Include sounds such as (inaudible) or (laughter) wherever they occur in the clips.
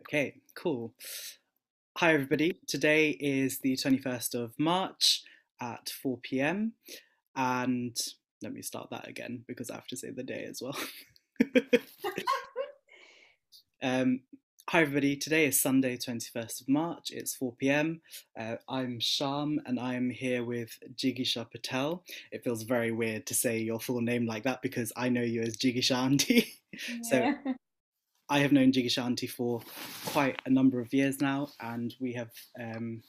Okay, cool. Hi, everybody. Today is the 21st of March at 4 pm. And let me start that again because I have to say the day as well. (laughs) um, hi, everybody. Today is Sunday, 21st of March. It's 4 pm. Uh, I'm Sham and I'm here with Jigisha Patel. It feels very weird to say your full name like that because I know you as Jigisha Auntie. (laughs) so I have known Jigisha Auntie for quite a number of years now, and we have um,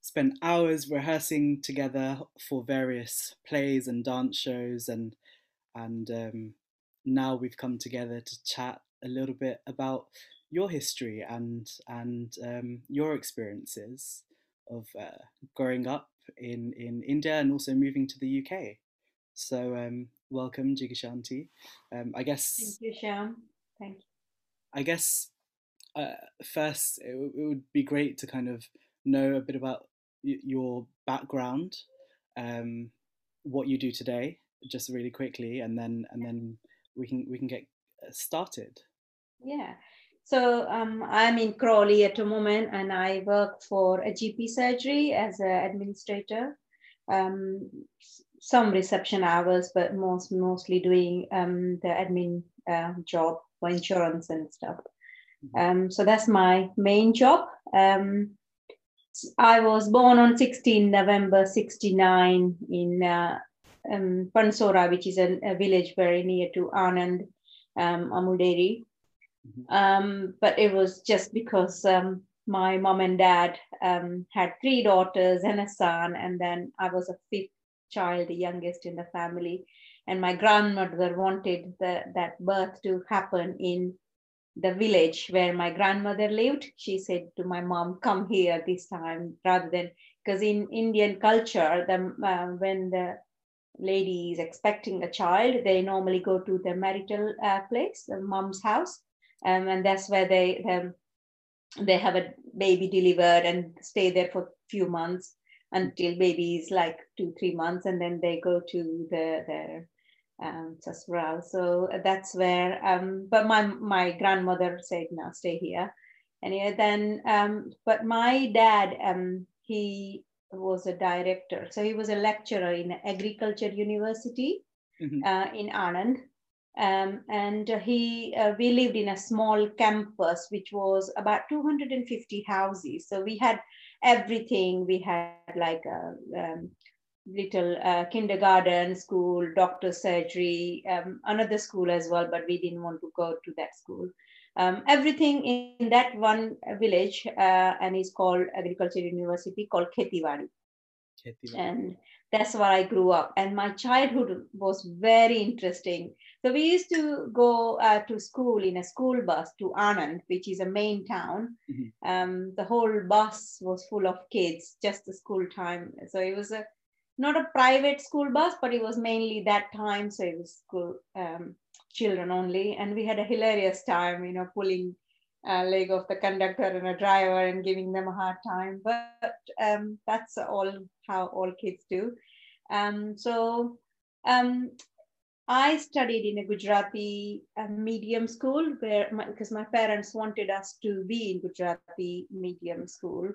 spent hours rehearsing together for various plays and dance shows, and and um, now we've come together to chat a little bit about your history and and um, your experiences of uh, growing up in in India and also moving to the UK. So um, welcome, Jigisha Auntie. Um, I guess. Thank you, Sham. Thank you. I guess uh, first it, w- it would be great to kind of know a bit about y- your background, um, what you do today, just really quickly, and then and then we can we can get uh, started. Yeah. So um, I'm in Crawley at the moment, and I work for a GP surgery as an administrator. Um, some reception hours, but most mostly doing um, the admin uh, job for insurance and stuff. Um, so that's my main job. Um, I was born on 16 November 69 in uh, um, Pansora, which is a, a, village very near to Anand, um, Amuderi. Mm-hmm. Um, but it was just because um, my mom and dad um, had three daughters and a son, and then I was a fifth child, the youngest in the family. And my grandmother wanted the, that birth to happen in the village where my grandmother lived. She said to my mom, "Come here this time," rather than because in Indian culture, the uh, when the lady is expecting a child, they normally go to the marital uh, place, the mom's house, um, and that's where they um, they have a baby delivered and stay there for a few months until baby is like two three months and then they go to the their um. So that's where. Um, but my my grandmother said, "No, stay here." Anyway, then. Um, but my dad, um, he was a director, so he was a lecturer in agriculture university mm-hmm. uh, in Anand. Um, and he uh, we lived in a small campus which was about 250 houses so we had everything. We had like a um, little uh, kindergarten school doctor surgery um, another school as well but we didn't want to go to that school. Um, everything in that one village uh, and is called agriculture university called khetiwadi. And that's where I grew up. And my childhood was very interesting. So we used to go uh, to school in a school bus to Anand, which is a main town. Mm-hmm. Um, the whole bus was full of kids, just the school time. So it was a not a private school bus, but it was mainly that time. So it was school um, children only, and we had a hilarious time, you know, pulling uh, leg of the conductor and a driver and giving them a hard time. But um, that's all how all kids do. Um, so um, I studied in a Gujarati uh, medium school where, because my, my, parents wanted us to be in Gujarati medium school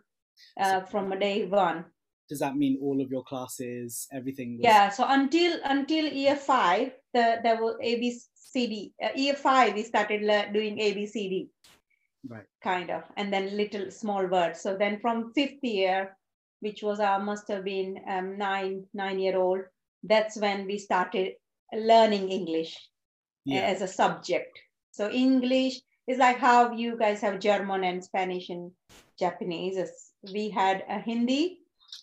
uh, from day one. Does that mean all of your classes, everything? Was... Yeah. So until until year five, the there was ABCD. Uh, year five, we started doing ABCD right. kind of and then little small words. So then from fifth year which was our must have been um, nine nine year old that's when we started learning english yeah. as a subject. So english is like how you guys have german and spanish and japanese. We had a hindi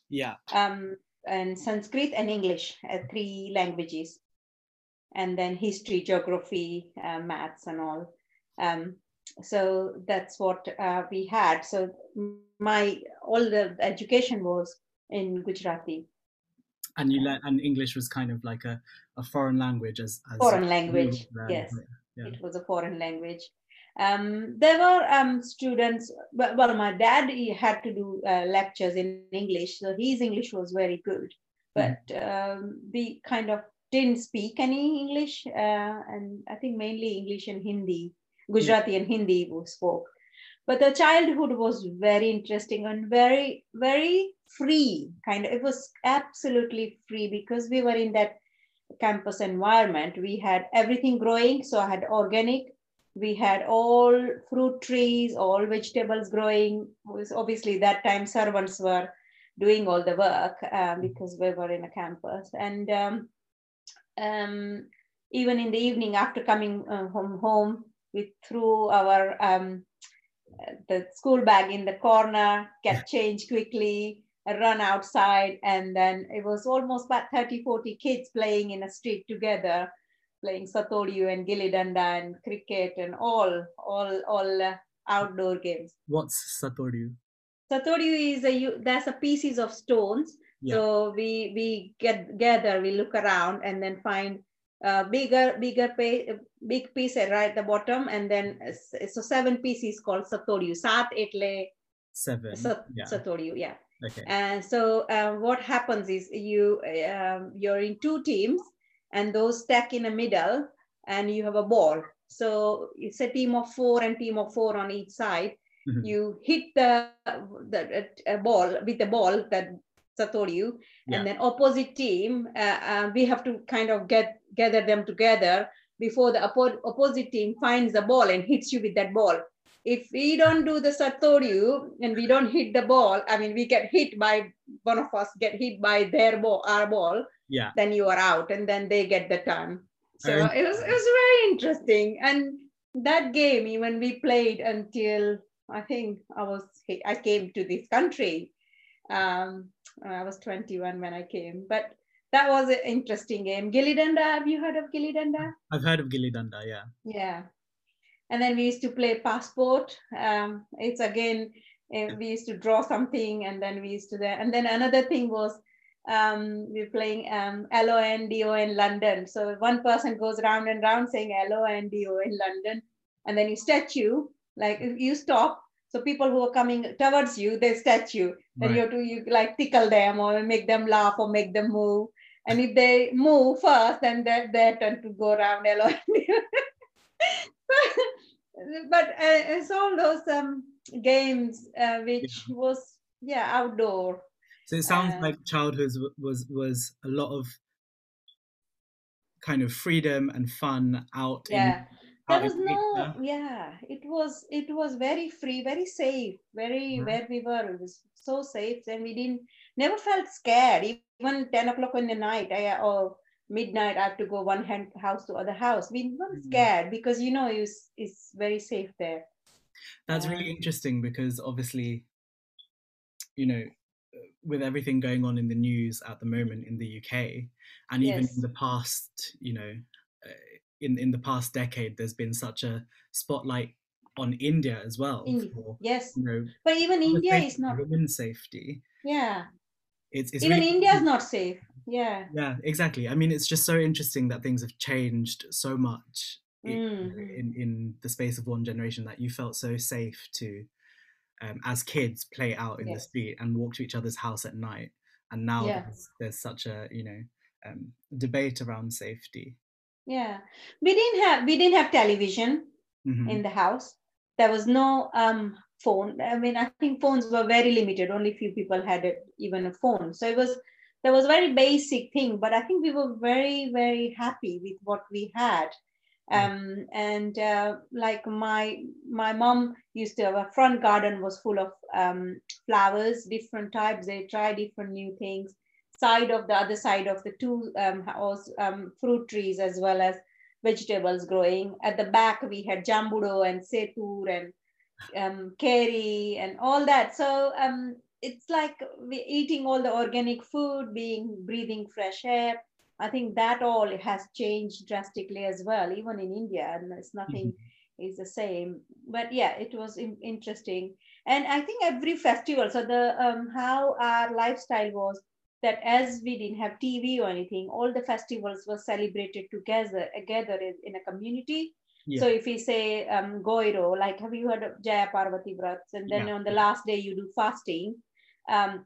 yeah. um and sanskrit and english uh, three languages. And then history geography uh, maths and all. Um, so that's what uh, we had. So my all the education was in gujarati. And you learned and english was kind of like a, a foreign language as, as foreign language yes. Yeah. it was a foreign language. Um, there were um, students well, well, my dad he had to do uh, lectures in english so his english was very good. But mm. um, we kind of didn't speak any english uh, and i think mainly english and hindi Gujarati and Hindi who spoke. But the childhood was very interesting and very, very free. Kind of, it was absolutely free because we were in that campus environment. We had everything growing. So I had organic, we had all fruit trees, all vegetables growing. Obviously, that time servants were doing all the work um, because we were in a campus. And um, um, even in the evening after coming uh, home, home, we threw our um, the school bag in the corner, get changed quickly, run outside, and then it was almost about 30, 40 kids playing in a street together, playing Satoriu and Gilli Danda and cricket and all, all, all uh, outdoor games. What's Satoriu? Satoriu is a there's a pieces of stones. Yeah. So we we get gather, we look around, and then find a bigger bigger big piece right at the bottom, and then so seven pieces called Satoriu. Sat etle seven. Sat, yeah. Satoriu, yeah. Okay. And so uh, what happens is you um, you're in two teams, and those stack in the middle, and you have a ball. So it's a team of four and team of four on each side. Mm-hmm. You hit the the uh, ball with the ball that Satoriu, yeah. and then opposite team. Uh, uh, we have to kind of get gather them together before the oppo- opposite team finds the ball and hits you with that ball if we don't do the satoriu and we don't hit the ball, I mean, we get hit by one of us get hit by their ball, our ball. Yeah. Then you are out, and then they get the turn. So it was it was very interesting, and that game even we played until I think I was I came to this country. Um, I was 21 when I came, but that was an interesting game. Gilli Danda, have you heard of Gilli Danda? I've heard of Gilli Danda, yeah. Yeah, and then we used to play passport. Um, it's again, uh, we used to draw something and then we used to, there. and then another thing was um, we're playing um, L-O-N-D-O in London. So one person goes round and round saying L-O-N-D-O in London. And then you statue, like you stop. So people who are coming towards you, they statue. Then right. you have to you like tickle them or make them laugh or make them move. And if they move first, then they're, they're turn to go around L-O-N-D-O. (laughs) but uh, it's all those um, games uh, which yeah. was yeah outdoor. So it sounds uh, like childhood was was a lot of kind of freedom and fun out. Yeah. In, there was no yeah it was it was very free very safe very mm-hmm. where we were it was so safe and we didn't never felt scared even 10 o'clock in the night I, or midnight I have to go one hand house to other house. We weren't mm-hmm. scared because you know it's it's very safe there. That's um, really interesting because obviously, you know, with everything going on in the news at the moment in the UK, and even yes. in the past, you know, uh, in in the past decade, there's been such a spotlight on India as well. For, yes, you know, but even India is not women's safety. Yeah, it's, it's even really, India is not safe yeah yeah exactly i mean it's just so interesting that things have changed so much in, mm. in, in the space of one generation that you felt so safe to um, as kids play out in yes. the street and walk to each other's house at night and now yeah. there's, there's, such a you know um, debate around safety yeah we didn't have we didn't have television mm-hmm. in the house there was no um phone i mean i think phones were very limited only few people had even a phone so it was there was a very basic thing, but I think we were very, very happy with what we had. Um, and uh, like my my mom used to have a front garden was full of um, flowers, different types. They try different new things. Side of the other side of the two um, was um, fruit trees as well as vegetables growing. At the back we had jambudo and setur and um, curry and all that. So um, it's like eating all the organic food, being breathing fresh air. I think that all has changed drastically as well, even in India, and it's nothing mm-hmm. is the same. But yeah, it was in, interesting, and I think every festival. So the um, how our lifestyle was that as we didn't have TV or anything, all the festivals were celebrated together, together in, in a community. Yeah. So if we say um, Goiro, like have you heard of Jaya Parvati Vrats? And then yeah. on the last day you do fasting um,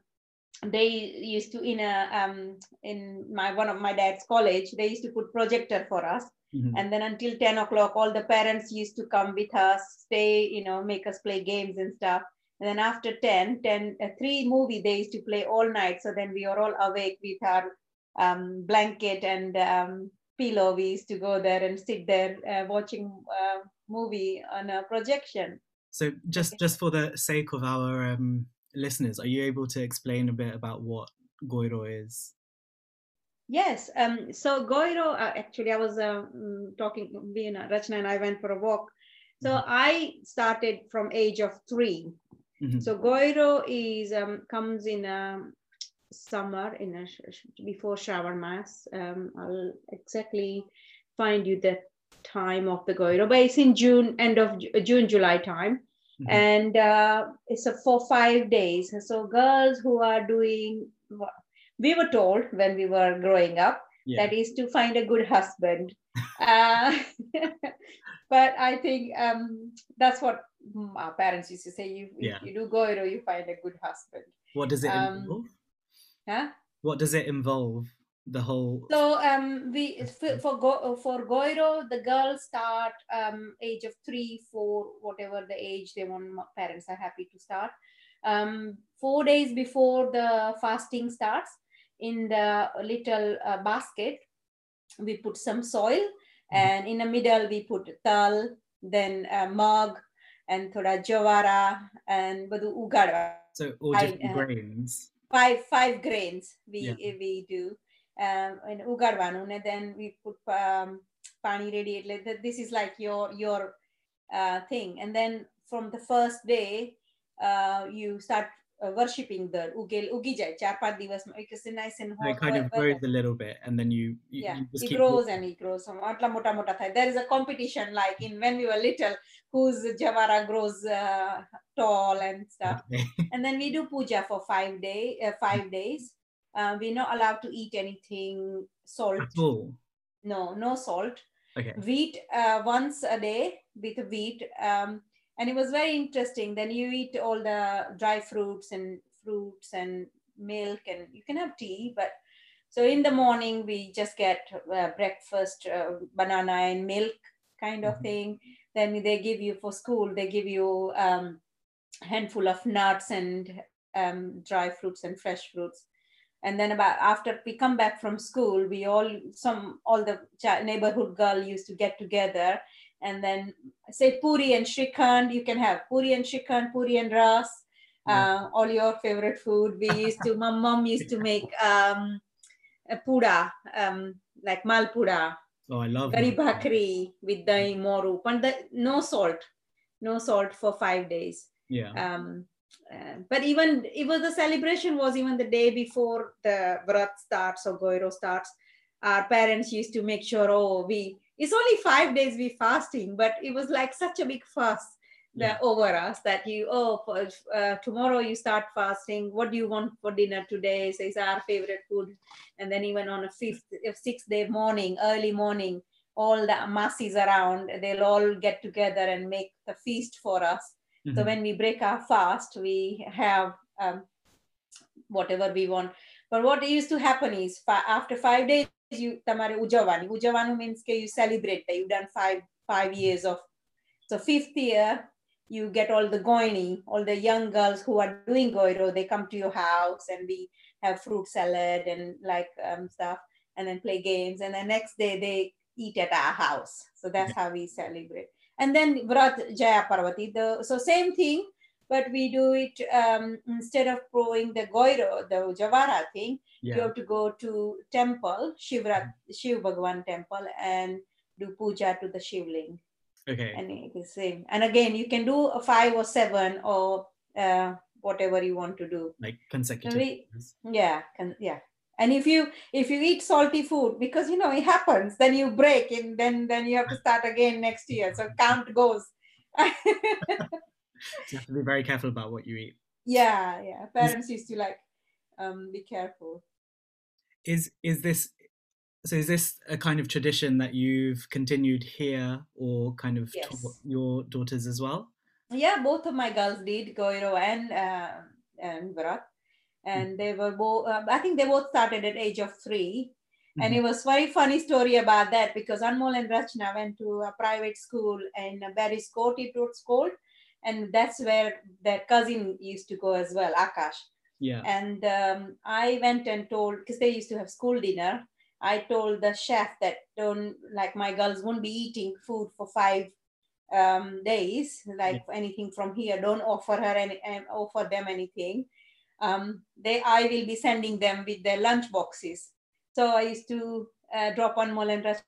they used to in a um, in my one of my dad's college they used to put projector for us Mm-hmm. And then until 10 o'clock, all the parents used to come with us, stay, you know, make us play games and stuff. And then after 10, 10, uh, three movie they used to play all night. So then we are all awake with our um, blanket and um, pillow. We used to go there and sit there uh, watching uh, movie on a projection. So just okay. just for the sake of our um, listeners, are you able to explain a bit about what Goiro is? Yes. Um, so Goiro, uh, actually, I was uh, talking, being Rachna and I went for a walk. So mm-hmm. I started from age of 3 mm-hmm. So Goiro is um, comes in um, summer in a, before Shravan Maas. Um, I'll exactly find you the time of the Goiro, but it's in June, end of June, July time. Mm-hmm. And uh, it's a, for five days. So girls who are doing we were told when we were growing up yeah. that is to find a good husband (laughs) uh, (laughs) but i think um, that's what our parents used to say you yeah. you do go or you find a good husband what does it um, involve huh? what does it involve the whole so um we for for, go, for goiro the girls start um age of three four whatever the age they want parents are happy to start um four days before the fasting starts in the little uh, basket, we put some soil mm-hmm. and in the middle we put tal, then a mug and thoda jawara and badu ugarwa. So all different uh, grains. Five five grains we yeah. we do. Um, and ugarwanu and then we put um, pani ready. This is like your your uh, thing. And then from the first day, uh, you start uh, worshipping the ugel ugijai char paanch divas because nice and hot it kind of grows a little bit and then you, you yeah you it grows walking. and it grows. Atla mota mota thai. There is a competition like in when we were little whose javara grows uh, tall and stuff. (laughs) And then we do puja for 5 day uh, 5 days. Uh, we're not allowed to eat anything salt. At all? No no salt. Okay. Wheat uh, once a day with wheat um, and it was very interesting. Then you eat all the dry fruits and fruits and milk and you can have tea but so in the morning we just get uh, breakfast uh, banana and milk kind of mm-hmm. thing. Then they give you for school they give you um, handful of nuts and um, dry fruits and fresh fruits. And then about after we come back from school we all some all the neighborhood girl used to get together and then say puri and shrikhand. You can have puri and shrikhand, puri and ras, uh, all your favorite food. We (laughs) used to, my mom used to make um, a puda, um, like malpuda. Oh, I love Gari bhakri with the moru, but the, no salt, no salt for five days. Yeah. Um, uh, but even it was the celebration was even the day before the vrat starts or goiro starts. Our parents used to make sure, oh, we it's only five days we fasting, but it was like such a big fuss yeah. over us that you oh uh, tomorrow you start fasting. What do you want for dinner today? So it's our favorite food. And then even on a fifth sixth day morning early morning all the masses around they'll all get together and make the feast for us. Mm-hmm. so when we break our fast we have um, whatever we want. But what used to happen is after five days you તમારે ઉજવવાની ઉજવવાનું means કે you celebrate that you've done five five years of so fifth year you get all the goini all the young girls who are doing goiro they come to your house and we have fruit salad and like um, stuff and then play games and the next day they eat at our house so that's how we celebrate and then vrat jaya parvati the so same thing but we do it um, instead of growing the goiro, the Javara thing, yeah. you have to go to temple, Shivrat, Shiv Bhagwan temple, and do puja to the Shivling. Okay. And it is same. And again, you can do a five or seven or uh, whatever you want to do. Like consecutive. We, yeah, can, yeah. And if you if you eat salty food, because you know it happens, then you break and then then you have to start again next year. So (laughs) count goes. (laughs) you have to be very careful about what you eat. Yeah, yeah. Parents used to like um, be careful. Is is this so? Is this a kind of tradition that you've continued here, or kind of yes. taught your daughters as well? Yeah, both of my girls did Goiro and uh, and Vrat, and they were both. Uh, I think they both started at age of three, And it was very funny story about that because Anmol and Rachna went to a private school in Burys Court, it was called. And that's where their cousin used to go as well, Akash. Yeah. And um, I went and told, because they used to have school dinner, I told the chef that don't, like my girls won't be eating food for five um, days, like anything from here. Don't offer her any, um, offer them anything. Um, they, I will be sending them with their lunch boxes. So I used to uh, drop on with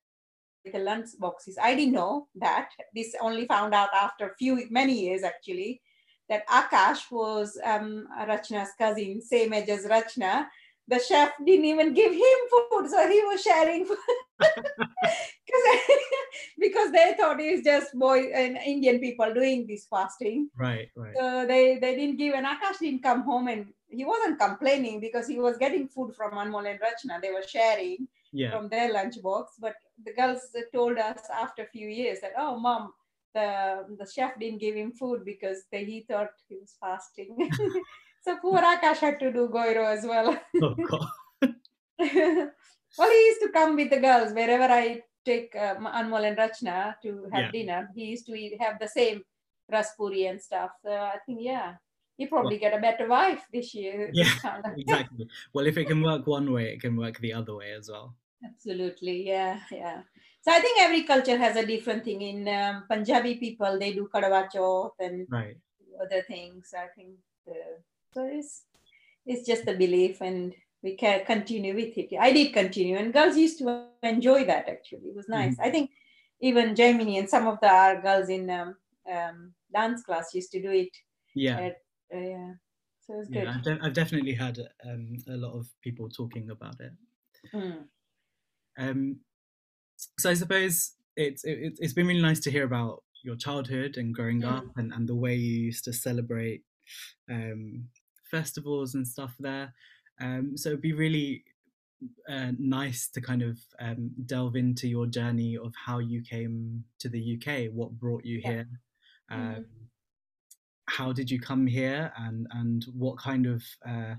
the lunch boxes. I didn't know that. This only found out after few many years actually that Akash was um, Rachna's cousin, same age as Rachna. The chef didn't even give him food, so he was sharing food. (laughs) (laughs) because they thought it's just boy and Indian people doing this fasting. Right, right. So they, they didn't give, and Akash didn't come home and he wasn't complaining because he was getting food from Anmol and Rachna. They were sharing yeah. from their lunchbox. But the girls told us after a few years that, oh, mom, the, the chef didn't give him food because they, he thought he was fasting. (laughs) so poor Akash had to do Goiro as well. Oh, (laughs) God. (laughs) well, he used to come with the girls wherever I take uh, Anmol and Rachna to have Yeah. dinner. He used to eat, have the same raspuri and stuff. So I think, yeah, he probably get a better wife this year. Yeah. exactly. Well, if it can work one way, it can work the other way as well. Absolutely, yeah, yeah. So I think every culture has a different thing. In um, Punjabi people, they do Kadwa Chauth and Right. other things. I think the, so it's it's just a belief, and we can continue with it. I did continue, and girls used to enjoy that. Actually, it was nice. I think even Gemini and some of the our girls in um, um, dance class used to do it. Yeah. At, uh, yeah, so it was good. I've, de- I've definitely had um, a lot of people talking about it. Mm. Um, so I suppose it's it, it's been really nice to hear about your childhood and growing Mm. up and, and the way you used to celebrate um, festivals and stuff there. Um, so it'd be really uh, nice to kind of um, delve into your journey of how you came to the UK, what brought you Yeah. here, um, Mhm. how did you come here, and and what kind of uh,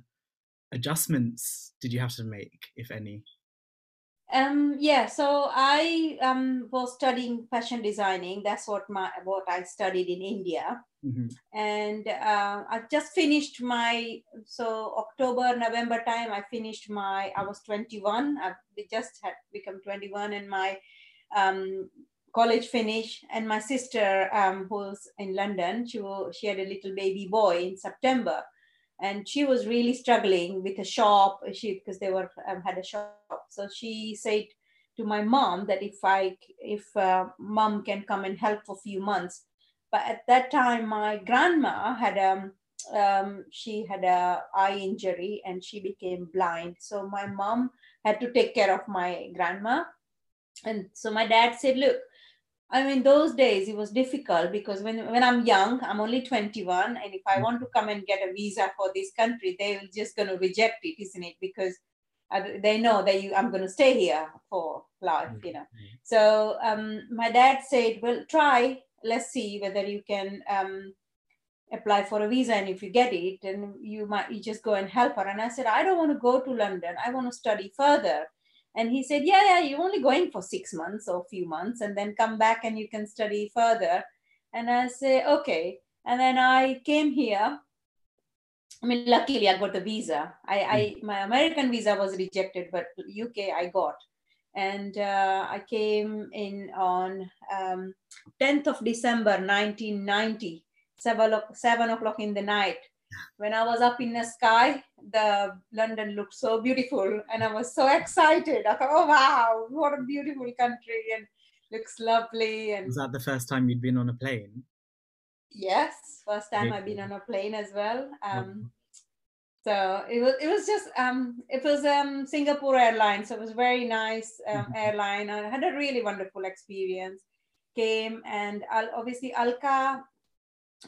adjustments did you have to make, if any? Um, yeah, so I um, was studying fashion designing. That's what my what I studied in India, hmm and uh, I just finished my so October November time. I finished my. I was twenty one. I just had become twenty one, and my um, college finish. And my sister, um, who's in London, she she had a little baby boy in September and she was really struggling with a shop she because they were um, had a shop. So she said to my mom that if i if uh, mom can come and help for a few months. But at that time my grandma had um, um she had a eye injury and she became blind. So my mom had to take care of my grandma. And so my dad said look I mean, those days it was difficult because when, when I'm young, I'm only 21, and if I want to come and get a visa for this country, they're just going to reject it, isn't it? Because they know that you, I'm going to stay here for life, you know. So um, my dad said, "Well, try. Let's see whether you can um, apply for a visa, and if you get it, then you might you just go and help her." And I said, "I don't want to go to London. I want to study further." And he said, Yeah, yeah, you're only going for six months or a few months and then come back and you can study further. And I say, Okay. And then I came here. I mean, luckily I got the visa. I, I my American visa was rejected, but UK I got. And uh, I came in on um, 10th of December 1990, seven seven o'clock in the night. When I was up in the sky, the London looked so beautiful, and I was so excited. I thought, "Oh wow, what a beautiful country, and looks lovely." And Was that the first time you'd been on a plane? yes, first time Really? I've been on a plane as well. Um, so it was it was just um it was um Singapore Airlines, so it was very nice um, Mhm. airline. I had a really wonderful experience. Came and Al- obviously Alka,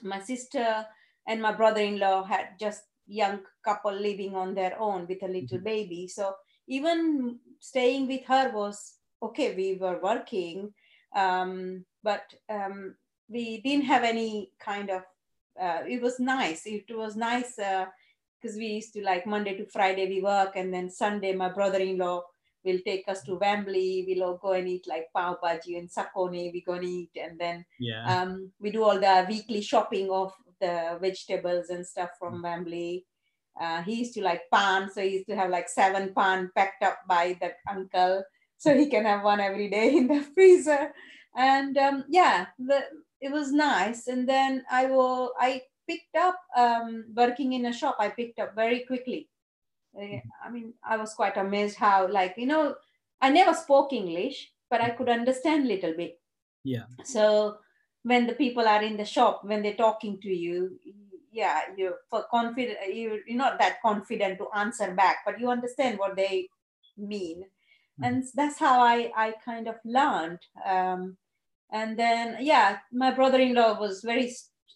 my sister and my brother-in-law had just young couple living on their own with a little baby. So even staying with her was okay. We were working, um, but um, we didn't have any kind of. Uh, it was nice. It was nice because we used to like Monday to Friday we work, and then Sunday my brother-in-law will take us to Wembley. We'll go and eat like pav bhaji and sakone. We go and eat, and then yeah. um, we do all the weekly shopping of the vegetables and stuff from mm. Wembley. Uh, he used to like pan, so he used to have like seven pan packed up by that uncle, so he can have one every day in the (laughs) freezer. And um, yeah, the, it was nice. And then I will I picked up um, working in a shop. I picked up very quickly. Uh, I mean, I was quite amazed how like you know I never spoke English, but I could understand a little bit. Yeah. So when the people are in the shop, when they're talking to you, yeah, you're for confident. You're not that confident to answer back, but you understand what they mean, mm-hmm. and that's how I I kind of learned. Um, and then yeah, my brother-in-law was very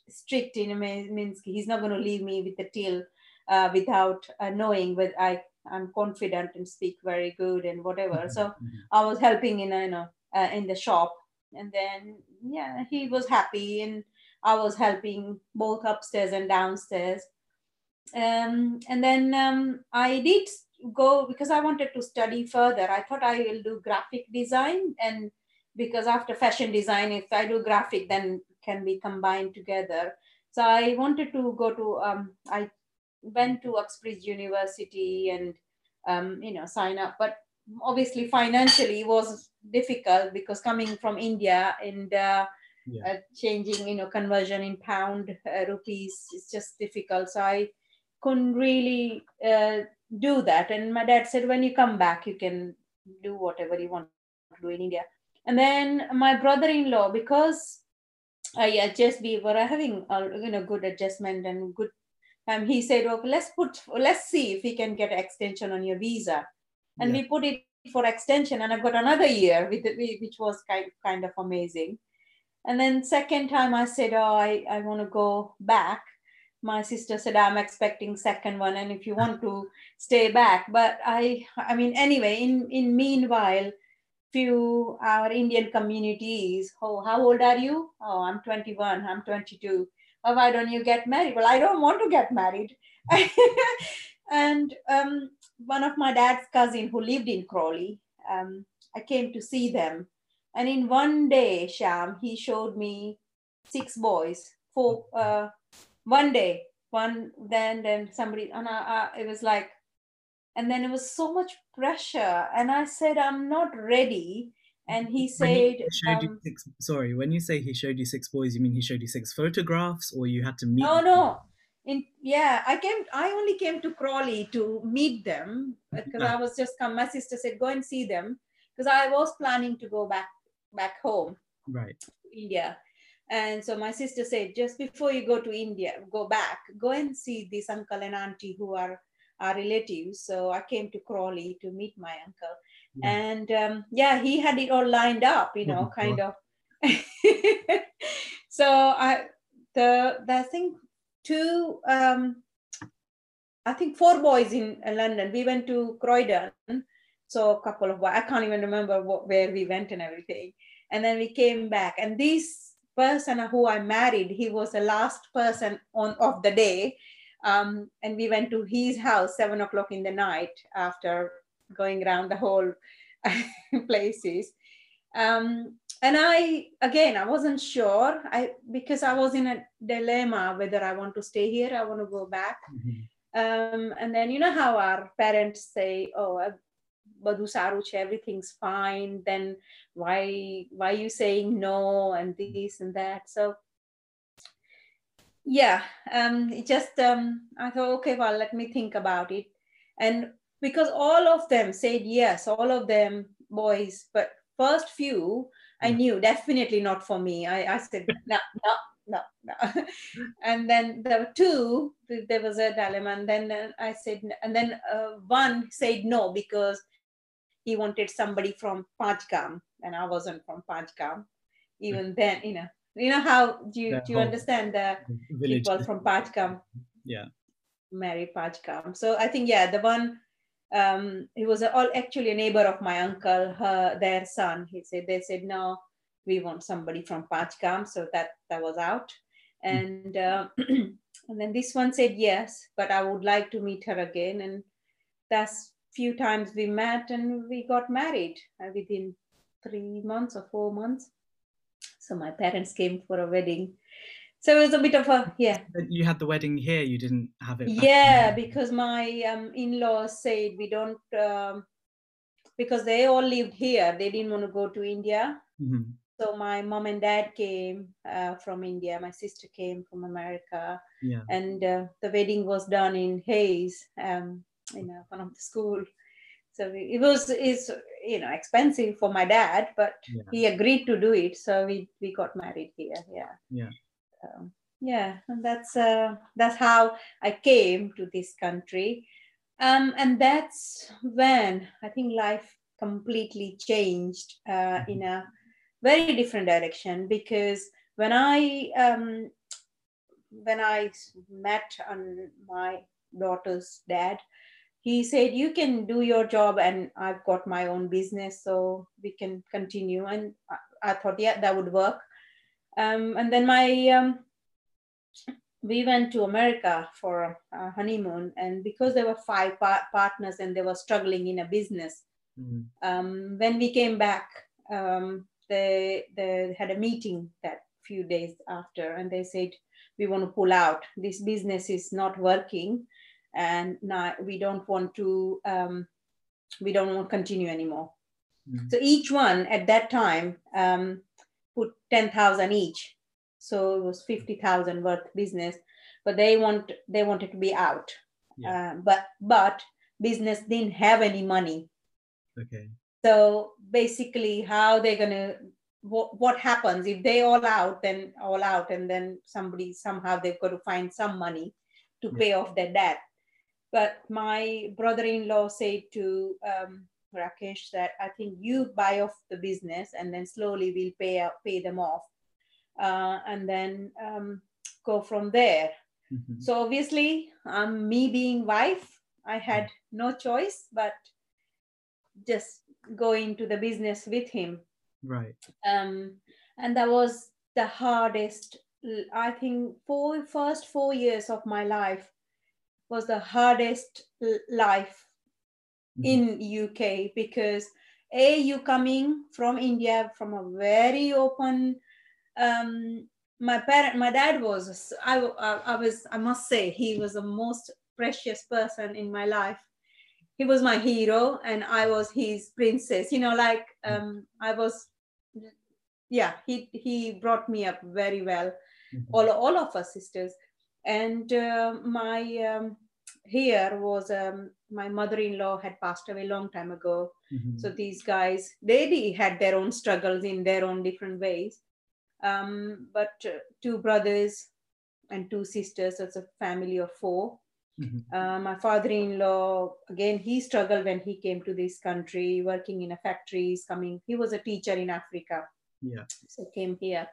strict in means he's not going to leave me with the till uh, without uh, knowing whether I I'm confident and speak very good and whatever. Mm-hmm. So mm-hmm. I was helping in you know uh, in the shop, and then yeah, he was happy, and I was helping both upstairs and downstairs. Um, and then um, I did go because I wanted to study further. I thought I will do graphic design, and because after fashion design, if I do graphic, then can be combined together. So I wanted to go to um, I went to Uxbridge University and um, you know sign up, but obviously financially was difficult because coming from India and uh, yeah. uh, changing you know conversion in pound uh, rupees is just difficult. So I couldn't really uh, do that. And my dad said, when you come back, you can do whatever you want to do in India. And then my brother-in-law, because uh, yeah, just we were having a you know good adjustment and good um, he said, okay, let's put, let's see if we can get extension on your visa. And yeah. we put it for extension and i've got another year, with it, which was kind, kind of amazing. And then second time I said, oh, I, I want to go back. My sister said, I'm expecting second one. And if you want to stay back, but I, I mean, anyway, in, in meanwhile, few our Indian communities, oh, how old are you? Oh, I'm 21, I'm 22 oh, why don't you get married? Well, I don't want to get married. (laughs) and um, one of my dad's cousin who lived in Crawley, um, I came to see them. And in one day, Sham, he showed me six boys. For uh, one day, one then then somebody, and I, I, it was like, and then it was so much pressure. And I said, I'm not ready and he said he um, six, sorry when you say he showed you six boys you mean he showed you six photographs or you had to meet no no in yeah i came i only came to crawley to meet them because i was just come my sister said go and see them because i was planning to go back back home. Right. India. And so my sister said just before you go to india go back go and see this uncle and auntie who are our relatives. So i came to crawley to meet my uncle. And um, yeah he had it all lined up you know oh, kind of. (laughs) So i the the thing two um i think four boys in uh, london. We went to croydon. So a couple of i can't even remember what, where we went and everything. And then we came back. And this person who i married he was the last person on of the day. Um, and we went to his house seven o'clock in the night after going around the whole (laughs) places. Um, and I, again, I wasn't sure I because I was in a dilemma whether I want to stay here, I want to go back. Mm-hmm. Um, and then you know how our parents say, "Oh, Badu Saruch, everything's fine." Then why why you saying no and this and that? So yeah, um, it just um, I thought, okay, well, let me think about it. And because all of them said yes, all of them boys, but first few I hmm. knew definitely not for me. I, I said no, no, no, no. (laughs) and then there were two, there was a dilemma, and then I said, and then uh, one said no because he wanted somebody from Panchgam, and I wasn't from Panchgam. Even then, you know, you know how do you do you understand the people from Panchgam? Yeah, marry Panchgam. So I think yeah, the one um, he was all actually a neighbor of my uncle, her their son. He said they said no, we want somebody from Panchgam, so that that was out. And uh, (clears throat) and then this one said yes, but I would like to meet her again, and that's few times we met and we got married uh, within three months or four months. So my parents came for a wedding. So it was a bit of a yeah. You had the wedding here. You didn't have it. Yeah, because my um, in-laws said we don't um, because they all lived here. They didn't want to go to India. Mm-hmm. So my mom and dad came uh, from India. My sister came from America, Yeah. and uh, the wedding was done in Hayes, um, in uh, one of the school. So it was is you know expensive for my dad, but Yeah. he agreed to do it. So we we got married here. Yeah. Yeah. Yeah, and that's uh, that's how I came to this country, um, and that's when I think life completely changed uh, in a very different direction because when I um, when I met on my daughter's dad, he said, "You can do your job, and I've got my own business, so we can continue." And I, I thought, yeah, that would work. Um, and then my um, we went to America for a honeymoon, and because there were five par- partners and they were struggling in a business, Mhm. um, when we came back, um, they they had a meeting that few days after, and they said we want to pull out. This business is not working, and now we don't want to um, we don't want to continue anymore. Mhm. So each one at that time um, put ten thousand each, so it was fifty thousand worth business. But they want they wanted to be out, Yeah. uh, but but business didn't have any money. Okay. So basically, how they're gonna what, what happens if they all out, then all out, and then somebody somehow they've got to find some money to Yeah. pay off their debt. But my brother-in-law said to um, Rakesh that I think you buy off the business, and then slowly we'll pay out, pay them off, uh, and then um, go from there. Mhm. So obviously, um, me being wife, I had no choice but just go into the business with him. Right. Um, and that was the hardest. I think four first four years of my life was the hardest life. In UK because a you coming from India from a very open um my parent my dad was I, I I was I must say he was the most precious person in my life. He was my hero and I was his princess you know like um I was yeah he he brought me up very well Mhm. all, all of us sisters. And uh, my um, here was um, my mother-in-law had passed away a long time ago Mhm. so these guys they had their own struggles in their own different ways um, but uh, two brothers and two sisters that's a family of four Mhm. uh, my father-in-law again he struggled when he came to this country working in a factories coming he was a teacher in africa Yeah. so came here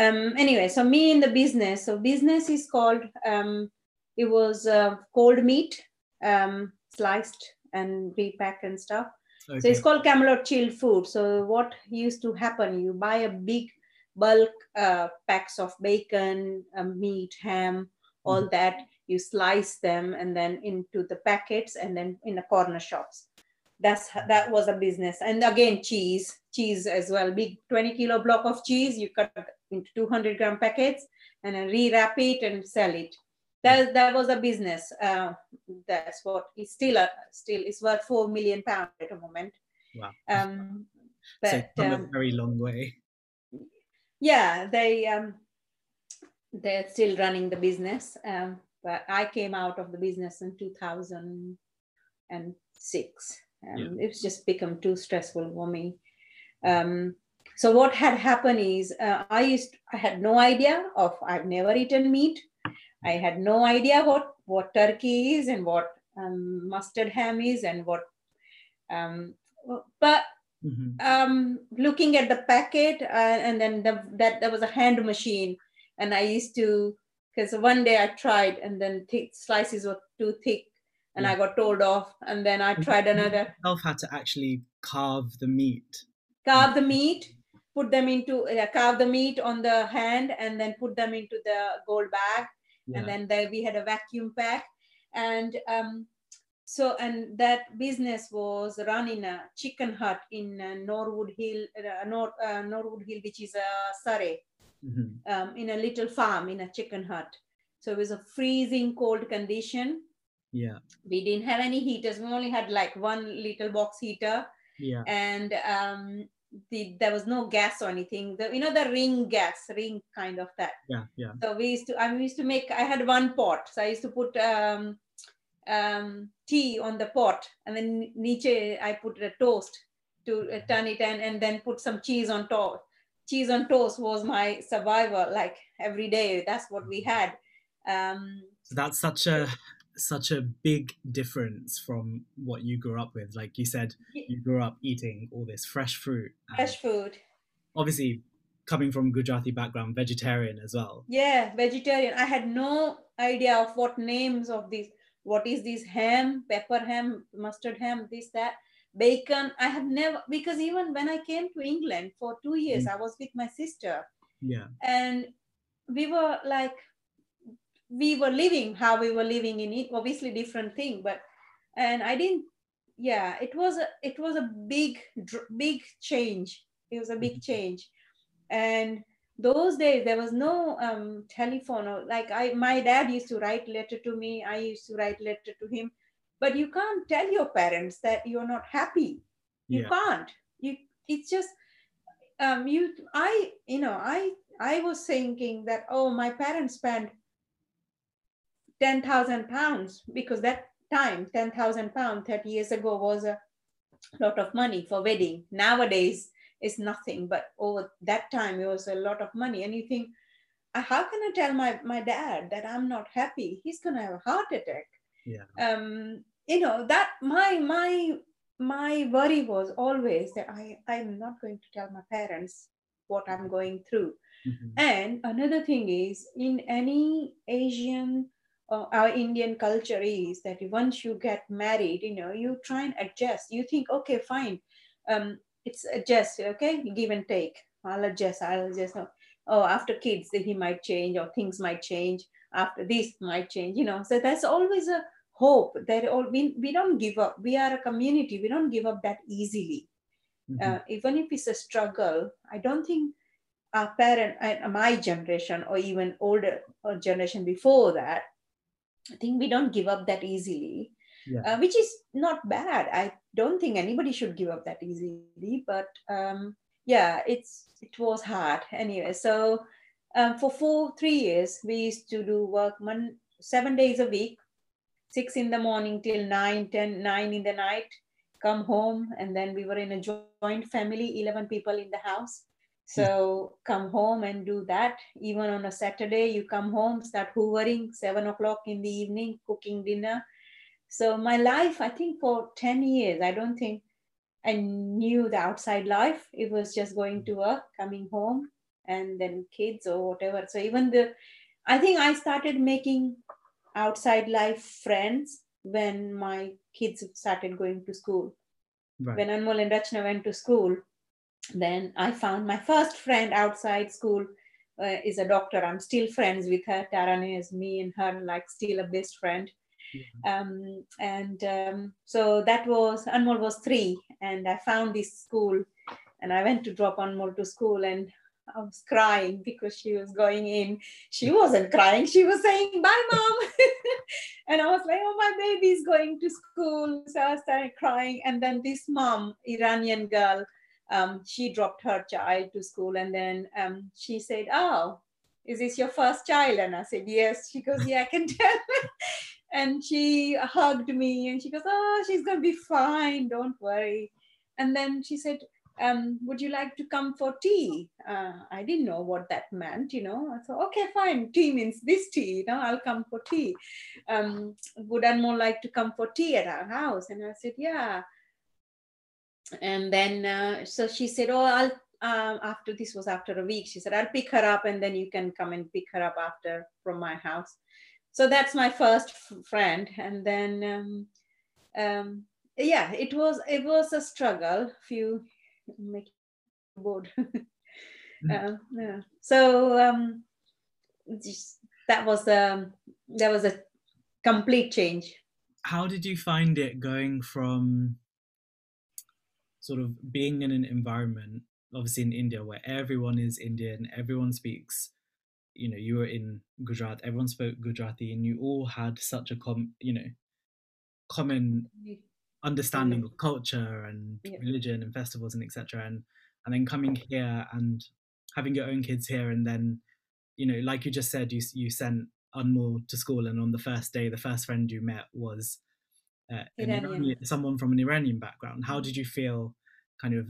um anyway so me in the business so business is called um it was uh, cold meat um sliced and repacked and stuff so it's called Camelot chilled food. So what used to happen? You buy a big bulk uh, packs of bacon, uh, meat, ham, all that. You slice them and then into the packets and then in the corner shops. That's that was a business. And again, cheese, cheese as well. Big 20 kilo block of cheese. You cut into 200 gram packets and then rewrap it and sell it. That, that was a business. Uh, that's what is still a still is worth four million pounds at the moment. Wow. Um, so but a um, very long way. yeah, they um, they're still running the business. Um, but I came out of the business in 2006. Um, It's just become too stressful for me. Um, so what had happened is uh, I used I had no idea of I've never eaten meat. I had no idea what what turkey is and what um, mustard ham is and what. Um, but Mhm. um, looking at the packet uh, and then the, that there was a hand machine and i used to because one day i tried and then thick slices were too thick and i got told off and then i tried another Self had to actually carve the meat. carve the meat put them into uh, carve the meat on the hand and then put them into the gold bag Yeah. and then there we had a vacuum pack and um, so and that business was run in a chicken hut in uh, Norwood Hill, uh, Nor, uh, Norwood Hill, which is uh, Surrey, mm-hmm. um, in a little farm in a chicken hut. So it was a freezing cold condition. Yeah. We didn't have any heaters. We only had like one little box heater. Yeah. And um, the, there was no gas or anything. The, you know the ring gas, ring kind of that. Yeah, yeah. So we used to. I used to make. I had one pot, so I used to put um, um, tea on the pot, and then niche I put a toast to uh, turn it and and then put some cheese on top. Cheese on toast was my survival, like every day. That's what we had. Um, so that's such a such a big difference from what you grew up with. Like you said, you grew up eating all this fresh fruit. Fresh food. Obviously, coming from Gujarati background, vegetarian as well. Yeah, vegetarian. I had no idea of what names of these. What is this ham, pepper ham, mustard ham, this that bacon. I have never because even when I came to England for two years, mm. I was with my sister. Yeah. And we were like we were living how we were living in it obviously different thing but and i didn't yeah it was a it was a big big change. It was a big mm-hmm. change. And those days there was no um, telephone or like i my dad used to write letter to me. I used to write letter to him. But you can't tell your parents that you're not happy. You yeah. can't. You it's just um you i you know i i was thinking that oh my parents spent 10,000 pounds because that time 10,000 pounds 30 years ago was a lot of money for wedding. Nowadays it's nothing, but over that time it was a lot of money. And you think, uh, how can I tell my, my dad that I'm not happy? He's gonna have a heart attack. Yeah. Um, you know, that my my my worry was always that I, I'm not going to tell my parents what I'm going through. Mm-hmm. And another thing is in any Asian uh, our Indian culture is that once you get married, you know, you try and adjust. You think, okay, fine, um, it's adjust, okay, give and take. I'll adjust. I'll adjust. Oh, after kids, he might change, or things might change. After this, might change. You know, so that's always a hope that all we, we don't give up. We are a community. We don't give up that easily. Mm-hmm. Uh, even if it's a struggle, I don't think our parent, uh, my generation, or even older generation before that, I think we don't give up that easily, yeah. uh, which is not bad. I don't think anybody should give up that easily, but um, yeah, it's it was hard anyway. So um, for four three years, we used to do work one seven days a week, six in the morning till nine, 10, 9 in the night. Come home, and then we were in a joint family, eleven people in the house. Hmm. So come home and do that. Even on a Saturday, you come home, start hoovering, seven o'clock in the evening, cooking dinner. So my life, I think for 10 years, I don't think I knew the outside life. It was just going to work, coming home, and then kids or whatever. So even the, I think I started making outside life friends when my kids started going to school. Right. When Anmol and Rachna went to school, then I found my first friend outside school uh, is a doctor. I'm still friends with her. Tarane is me and her like still a best friend. Mm-hmm. Um, and um, so that was Anmol was three, and I found this school, and I went to drop Anmol to school, and I was crying because she was going in. She wasn't crying; she was saying "Bye, mom," (laughs) and I was like, "Oh, my baby's going to school." So I started crying, and then this mom, Iranian girl, um, she dropped her child to school and then um, she said, Oh, is this your first child? And I said, Yes. She goes, Yeah, I can tell. (laughs) and she hugged me and she goes, Oh, she's going to be fine. Don't worry. And then she said, um, would you like to come for tea? Uh, I didn't know what that meant, you know. I thought, okay, fine, tea means this tea, you know, I'll come for tea. Um, would Anmol like to come for tea at our house? And I said, yeah and then uh, so she said oh i'll um, after this was after a week. She said i'll pick her up and then you can come and pick her up after from my house. So that's my first friend. And then um, um, yeah it was it was a struggle few make bored. (laughs) Uh, yeah. so um, just, that was um that was a complete change. How did you find it going from sort of being in an environment, obviously in India, where everyone is Indian, everyone speaks, you know, you were in Gujarat, everyone spoke Gujarati, and you all had such a com, you know, common understanding of culture and yeah. religion and festivals and etc. And and then coming here and having your own kids here, and then, you know, like you just said, you you sent Anmol to school, and on the first day, the first friend you met was uh, Iranian. someone from an Iranian background. How did you feel? Kind of,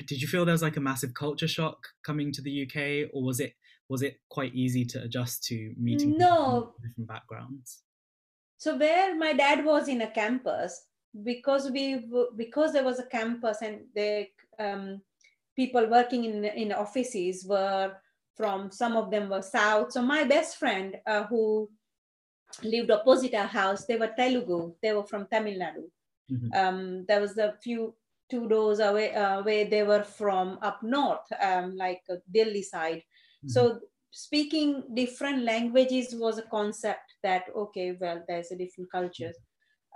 (sighs) did you feel there was like a massive culture shock coming to the UK, or was it was it quite easy to adjust to meeting no different backgrounds? So where my dad was in a campus, because we because there was a campus and the um, people working in in offices were from some of them were south. So my best friend uh, who lived opposite our house, they were Telugu. They were from Tamil Nadu. Mm-hmm. Um, there was a few two doors away uh, where they were from up north, um, like uh, Delhi side. Mm-hmm. So speaking different languages was a concept that okay, well, there's a different cultures.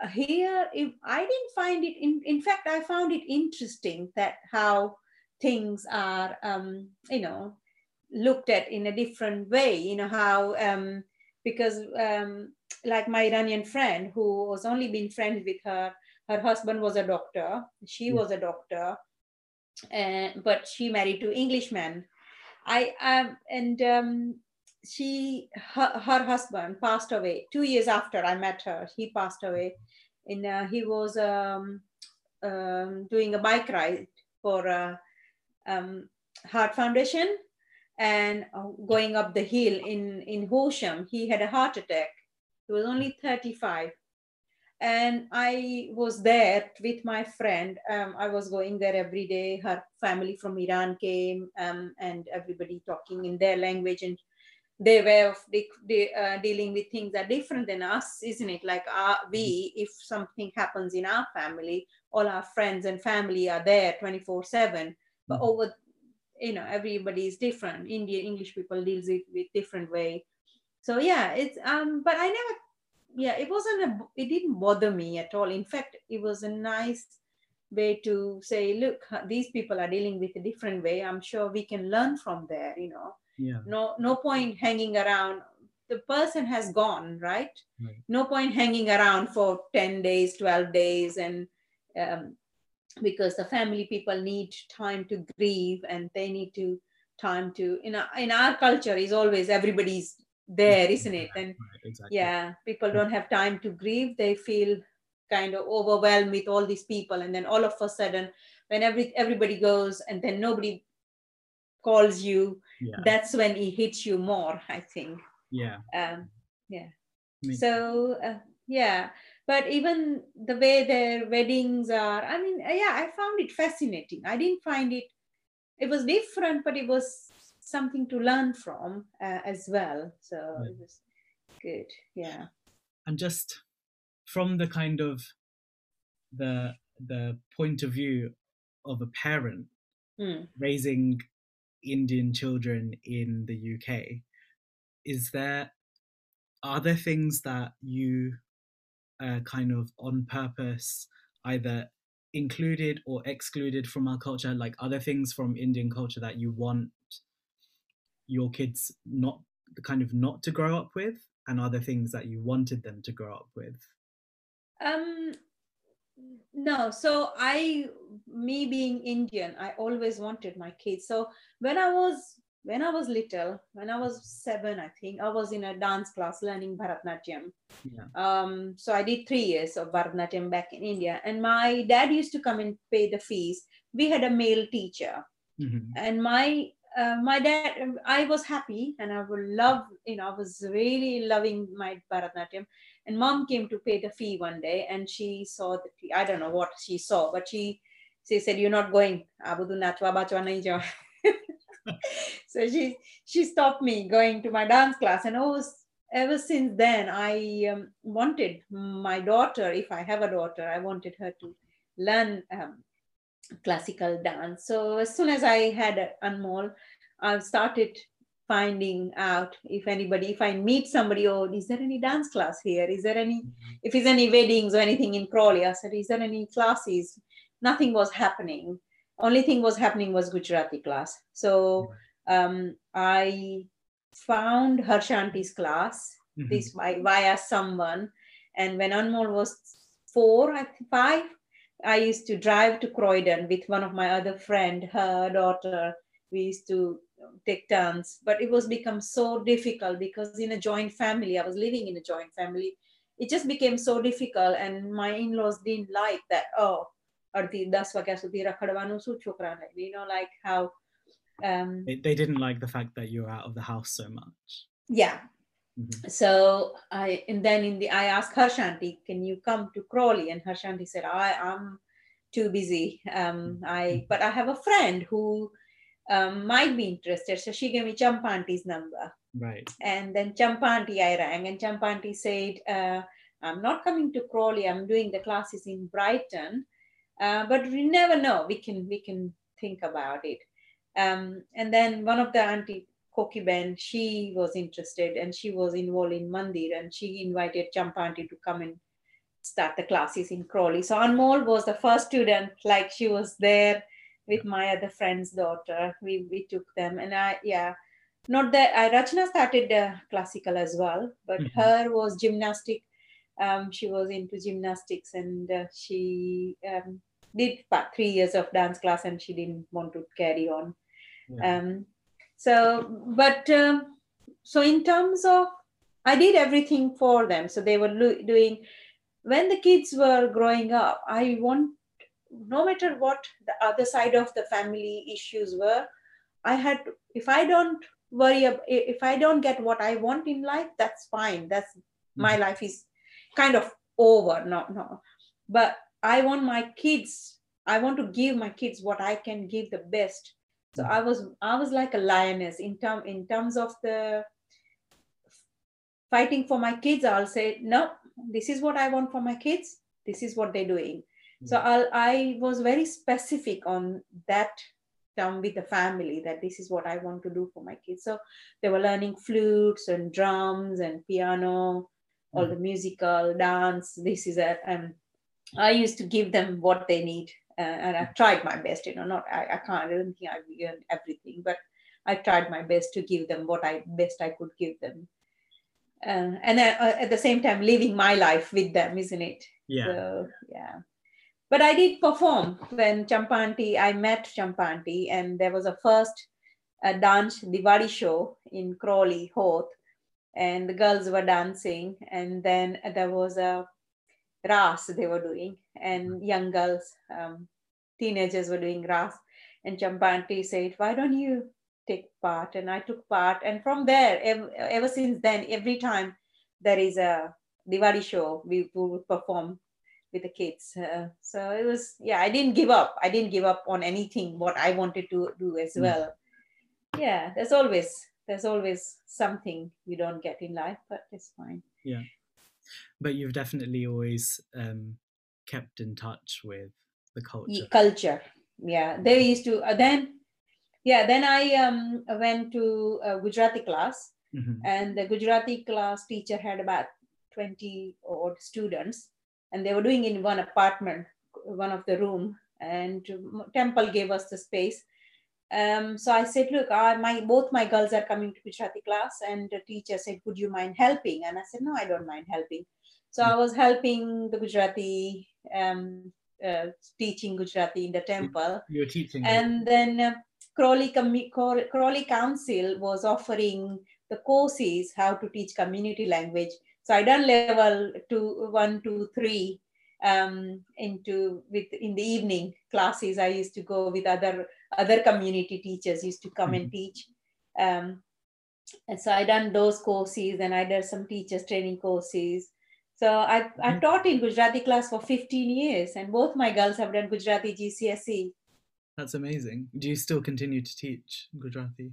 Uh, here, if, I didn't find it. In, in fact, I found it interesting that how things are, um, you know, looked at in a different way you know how um, because um, like my iranian friend who was only been friends with her her husband was a doctor. She was a doctor and but she married to englishman i um, and um, she her, her husband passed away two years after i met her. He passed away and uh, he was um, um, doing a bike ride for uh, um, heart foundation and uh, going up the hill in, in Horsham, he had a heart attack. He was only 35. And I was there with my friend. Um, I was going there every day. Her family from Iran came um, and everybody talking in their language. And their way of de- de- uh, dealing with things are different than us, isn't it? Like uh, we, if something happens in our family, all our friends and family are there 24 7. But mm-hmm. over you know everybody is different. Indian english people deals it with different way. So yeah it's um but i never yeah it wasn't a it didn't bother me at all. In fact it was a nice way to say look these people are dealing with a different way. I'm sure we can learn from there you know. Yeah. No no point hanging around. The person has gone right, right. no point hanging around for 10 days 12 days and um, because the family people need time to grieve and they need to time to in our, in our culture is always everybody's there isn't it? And exactly. yeah people don't have time to grieve. They feel kind of overwhelmed with all these people. And then all of a sudden when every everybody goes and then nobody calls you yeah. that's when it hits you more i think. Yeah. Um yeah. So uh, yeah but even the way their weddings are i mean yeah i found it fascinating i didn't find it it was different but it was something to learn from uh, as well so yeah. it was good yeah and just from the kind of the the point of view of a parent mm. raising indian children in the uk is there are there things that you uh, kind of on purpose either included or excluded from our culture like other things from indian culture that you want your kids not kind of not to grow up with and other things that you wanted them to grow up with? Um no so i me being indian i always wanted my kids. So when i was when I was little, when I was seven, I think, I was in a dance class learning Bharatnatyam. Yeah. Um, so I did three years of Bharatnatyam back in India. And my dad used to come and pay the fees. We had a male teacher. Mm-hmm. And my uh, my dad, I was happy and I would love, you know, I was really loving my Bharatnatyam. And mom came to pay the fee one day and she saw the fee. I don't know what she saw, but she, she said, You're not going. (laughs) (laughs) so she she stopped me going to my dance class and was ever since then i um, wanted my daughter if i have a daughter i wanted her to learn um, classical dance so as soon as i had anmol i started finding out if anybody, if I meet somebody, oh, is there any dance class here? Is there any, mm-hmm. if there's any weddings or anything in Crawley? I said, is there any classes? Nothing was happening. Only thing was happening was Gujarati class. So um, I found Harshanti's class, mm-hmm. this by, via someone. And when Anmol was four, I think five, I used to drive to Croydon with one of my other friend, her daughter. We used to take turns, but it was become so difficult because in a joint family, I was living in a joint family. It just became so difficult, and my in-laws didn't like that. Oh, અડધી દસ વાગ્યા સુધી રખડવાનું શું છોકરાને you know like how um they, they didn't like the fact that you were out of the house so much yeah mm-hmm. so i and then in the i asked Harshanti can you come to Crawley and Harshanti said I I'm too busy um I mm-hmm. but I have a friend who um, might be interested so she gave me Champanti's number right and then Champanti I rang and Champanti said uh, I'm not coming to Crawley I'm doing the classes in Brighton uh, but we never know. We can we can think about it. Um, and then one of the auntie Koki Ben, she was interested and she was involved in Mandir and she invited Champanti to come and start the classes in Crawley. So Anmol was the first student, like she was there with my other friend's daughter. We, we took them and I, yeah, not that I, Rachna started uh, classical as well, but mm-hmm. her was gymnastic. Um, she was into gymnastics and uh, she um, did about three years of dance class and she didn't want to carry on. Yeah. Um, so, but um, so in terms of, I did everything for them. So they were lo- doing, when the kids were growing up, I want, no matter what the other side of the family issues were, I had, if I don't worry, about, if I don't get what I want in life, that's fine. That's mm-hmm. my life is kind of over. No, no. But I want my kids, I want to give my kids what I can give the best. So I was I was like a lioness in term in terms of the fighting for my kids. I'll say, no, this is what I want for my kids. This is what they're doing. So hmm. I'll, I was very specific on that term with the family that this is what I want to do for my kids. So they were learning flutes and drums and piano, all hmm. the musical dance. This is a um, I used to give them what they need, uh, and I tried my best. You know, not I, I can't. I don't think I've earned everything, but I tried my best to give them what I best I could give them, uh, and uh, at the same time living my life with them, isn't it? Yeah. So, yeah. But I did perform when Champanti. I met Champanti, and there was a first uh, dance Diwali show in Crawley, Hawth, and the girls were dancing, and then there was a ras they were doing. And young girls um, teenagers were doing ras. And champanti said why don't you take part? And i took part. And from there ever, ever since then every time there is a diwali show we would perform with the kids. Uh, so it was yeah i didn't give up. I didn't give up on anything what i wanted to do as mm. well. Yeah there's always there's always something you don't get in life but it's fine. Yeah but you've definitely always um, kept in touch with the culture. Culture, yeah. They used to uh, then, yeah. Then I um, went to a Gujarati class, mm-hmm. and the Gujarati class teacher had about twenty odd students, and they were doing in one apartment, one of the room, and Temple gave us the space um, so I said, look, I, my both my girls are coming to Gujarati class, and the teacher said, would you mind helping? And I said, no, I don't mind helping. So I was helping the Gujarati, um, uh, teaching Gujarati in the temple. You were teaching. And then uh, Crawley, Crawley Council was offering the courses how to teach community language. So I done level two, one, two, three um, into with in the evening classes. I used to go with other other community teachers used to come mm-hmm. and teach. Um, and so I done those courses and I did some teachers training courses. So I, mm-hmm. I taught in Gujarati class for 15 years and both my girls have done Gujarati GCSE. That's amazing. Do you still continue to teach Gujarati?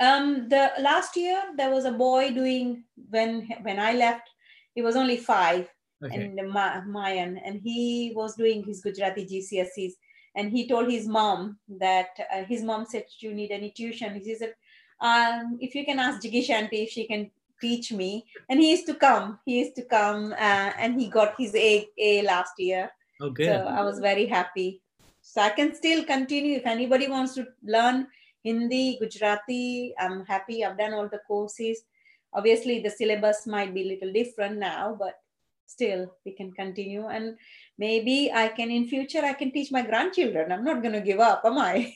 Um, the last year there was a boy doing when when I left, he was only five okay. and Mayan, and he was doing his Gujarati GCSEs and he told his mom that uh, his mom said you need any tuition he said um, if you can ask Jiggy Shanti if she can teach me. And he used to come. He used to come, uh, and he got his A A last year. Okay. So I was very happy. So I can still continue. If anybody wants to learn Hindi, Gujarati, I'm happy. I've done all the courses. Obviously, the syllabus might be a little different now, but still we can continue. And maybe I can in future I can teach my grandchildren. I'm not going to give up, am I?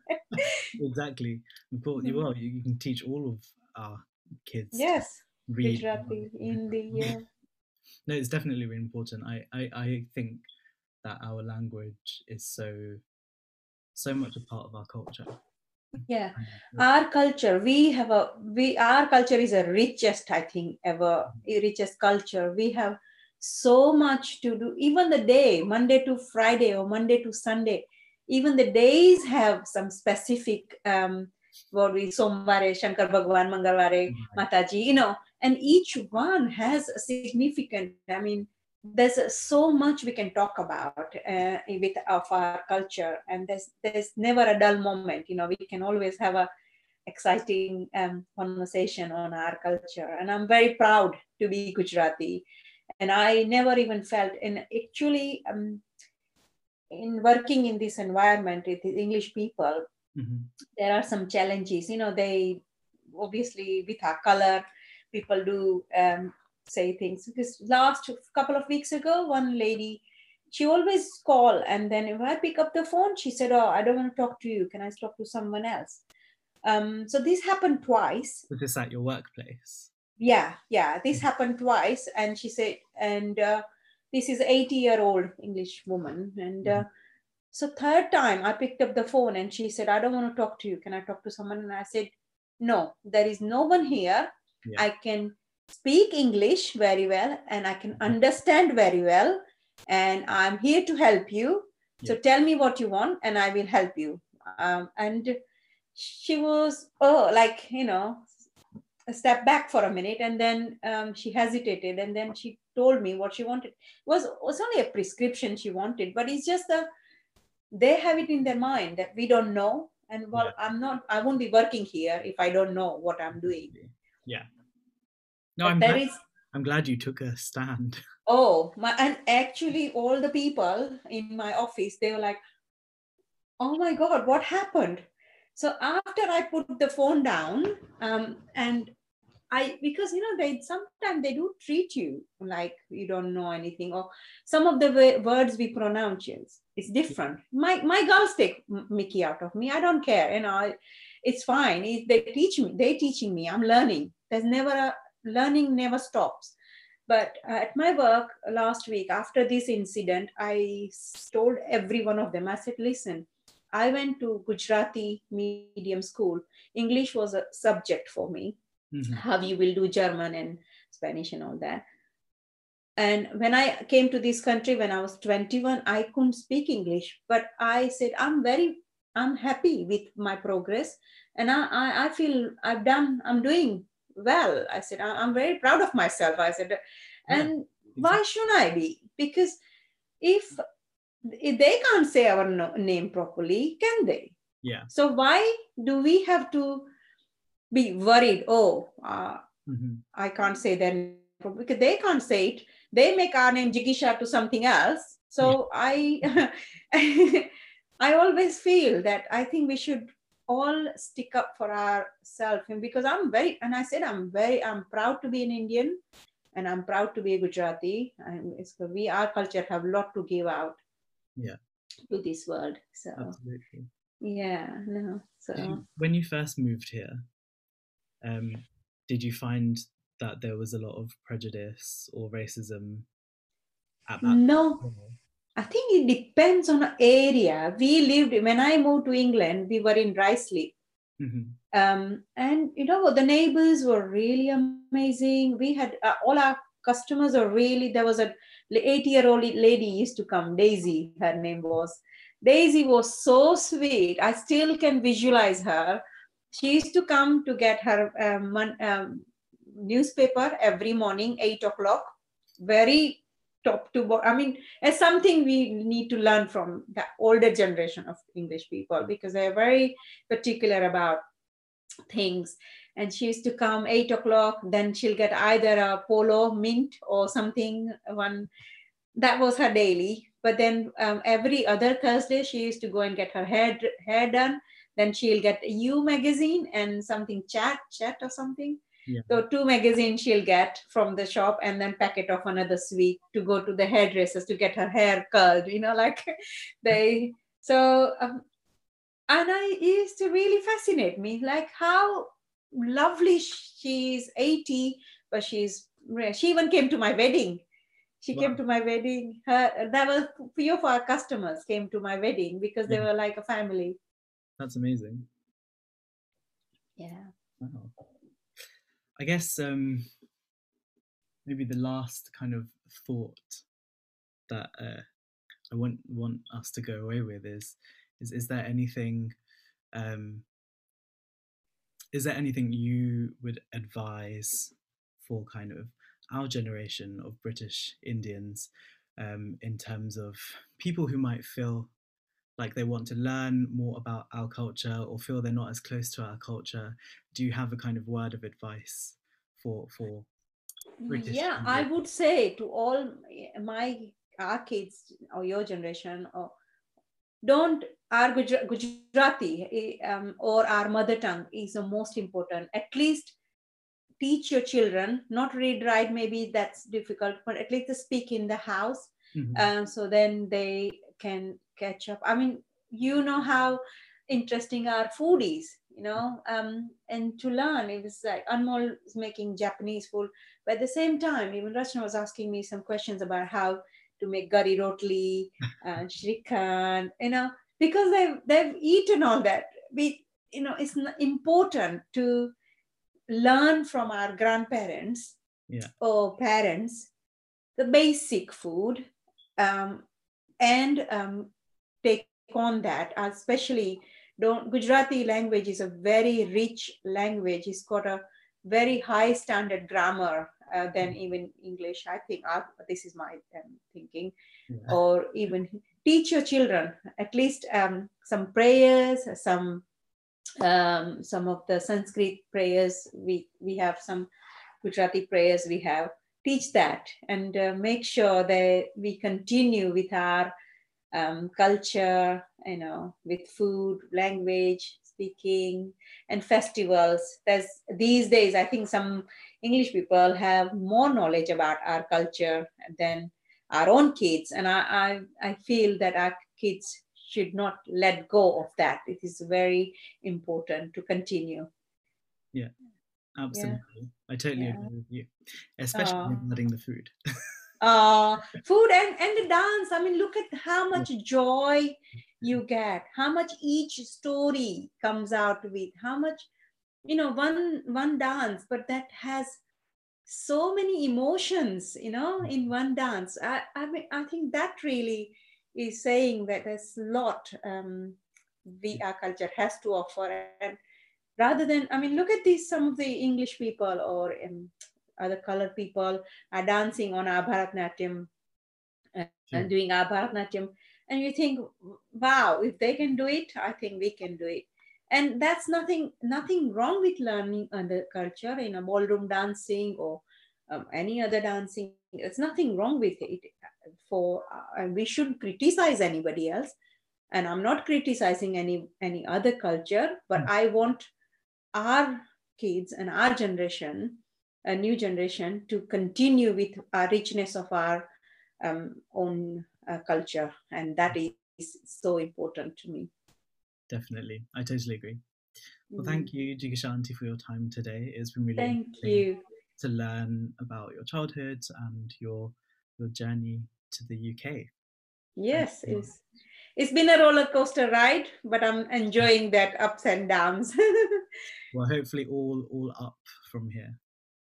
(laughs) exactly. But you mm. will. You can teach all of our kids. Yes. Read. Gujarati, Hindi, yeah. No, it's definitely really important. I, I, I think that our language is so so much a part of our culture. Yeah, our culture. We have a we our culture is the richest, I think, ever richest culture. We have so much to do. Even the day, Monday to Friday or Monday to Sunday, even the days have some specific um what we Somvare, Shankar Bhagwan, Mangalware, Mataji, you know, and each one has a significant, I mean, there's so much we can talk about uh, with of our culture and there's there's never a dull moment. You know we can always have a exciting um, conversation on our culture and i'm very proud to be gujarati. And i never even felt and actually um, in working in this environment with the english people Mm-hmm. there are some challenges. You know they obviously with our color people do um, say things. Because last couple of weeks ago one lady she always call and then if i pick up the phone she said oh i don't want to talk to you. Can i talk to someone else? Um, so this happened twice. Was this at your workplace? yeah yeah this happened twice and she said and uh, this is 80 year old english woman and uh, so third time i picked up the phone and she said i don't want to talk to you. Can i talk to someone? And i said no there is no one here. Yeah. i can speak english very well and i can understand very well and i'm here to help you so Yeah. tell me what you want and i will help you um, and she was oh like you know a step back for a minute and then um, she hesitated and then she told me what she wanted it was was only a prescription she wanted but it's just a they have it in their mind that we don't know and well Yeah. i'm not i won't be working here if i don't know what i'm doing Yeah. No, But I'm there glad, is I'm glad you took a stand. (laughs) oh my and actually all the people in my office they were like oh my god what happened? So after i put the phone down um, and i because you know they sometimes they do treat you like you don't know anything or some of the wa- words we pronounce is it's different. My my girls take mickey out of me. I don't care you know I- it's fine. It- they teach me they teaching me i'm learning. There's never a learning never stops. But uh, at my work last week after this incident I told every one of them i said listen i went to gujarati medium school. English was a subject for me. Mhm. how you will do german and spanish and all that. And when i came to this country when i was 21 i couldn't speak english. But i said i'm very i'm happy with my progress. And i i, I feel i've done i'm doing well i said "I- i'm very proud of myself i said and why shouldn't i be because if, if they can't say our no, name properly can they Yeah. so why do we have to be worried oh uh, Mhm. I can't say their name because they can't say it. They make our name Jigisha to something else. So I (laughs) I always feel that I think we should all stick up for ourselves and because I'm very and I said I'm very I'm proud to be an Indian and I'm proud to be a Gujarati. And it's we our culture have a lot to give out Yeah. to this world. So Absolutely. yeah, no. So when you first moved here, um, did you find that there was a lot of prejudice or racism at that no point? I think it depends on the area. We lived when I moved to England. We were in Risley, Mhm. um, and you know the neighbors were really amazing. We had uh, all our customers are really. There was a eighty-year-old lady used to come, Daisy. Her name was Daisy. Was so sweet. I still can visualize her. She used to come to get her um, um, newspaper every morning, eight o'clock. Very top to bottom. I mean, it's something we need to learn from the older generation of English people because they're very particular about things. And she used to come eight o'clock then she'll get either a polo mint or something one. That was her daily. But then um, every other thursday she used to go and get her hair hair done. Then she'll get a you magazine and something chat chat or something Yeah. so two magazines she'll get from the shop and then packet of another sweet to go to the hairdressers to get her hair curled you know like (laughs) they so um, and i used to really fascinate me like how lovely she's 80 but she's she even came to my wedding she Wow. came to my wedding her that was few of our customers came to my wedding because they Yeah. were like a family That's amazing. yeah Wow. I guess um, maybe the last kind of thought that uh, I want want us to go away with is is is there anything um, is there anything you would advise for kind of our generation of British Indians um, in terms of people who might feel like they want to learn more about our culture or feel they're not as close to our culture do you have a kind of word of advice for for British yeah i would say to all my our kids or your generation or don't our Guj- gujarati eh, um, or our mother tongue is the most important at least teach your children not read write maybe that's difficult but at least to speak in the house Mhm. um, so then they can catch up i mean you know how interesting our food is you know? Um, and to learn it was like anmol is making japanese food but at the same time even rachna was asking me some questions about how to make gari rotli (laughs) and shrikand you know? Because they've they've eaten all that. We you know it's important to learn from our grandparents Yeah. or parents the basic food um, and um, take on that especially don't gujarati language is a very rich language. It's got a very high standard grammar uh, than even english i think I, this is my um, thinking. Yeah. or even teach your children at least um, some prayers some um, some of the sanskrit prayers. We we have some gujarati prayers we have. Teach that and uh, make sure that we continue with our um, culture you know with food language speaking and festivals. There's these days i think some english people have more knowledge about our culture than our own kids. And i i, I feel that our kids should not let go of that. It is very important to continue. Yeah, absolutely. I totally Yeah. agree with you especially regarding the food (laughs) uh food and and the dance. I mean look at how much joy you get. How much each story comes out with. How much you know one one dance but that has so many emotions you know in one dance. I i mean i think that really is saying that there's a lot um our culture has to offer. And rather than i mean look at these some of the english people or um, other colored people are dancing on our Bharatnatyam uh, and doing our Bharatnatyam. And you think, wow, if they can do it, I think we can do it. And that's nothing, nothing wrong with learning other culture in a ballroom dancing or um, any other dancing. There's nothing wrong with it. For uh, and we shouldn't criticize anybody else. And I'm not criticizing any any other culture, but I want our kids and our generation a new generation to continue with our richness of our um, own uh, culture. And that is so important to me. Definitely. I totally agree. Well Mm. thank you jigashanti for your time today. It's been really thank you. to learn about your childhood and your your journey to the uk yes it's it's been a roller coaster ride but i'm enjoying that ups and downs. (laughs) Well hopefully all all up from here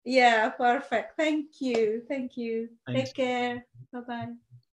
yeah perfect. Thank you. Thank you. Thanks. take care. Bye bye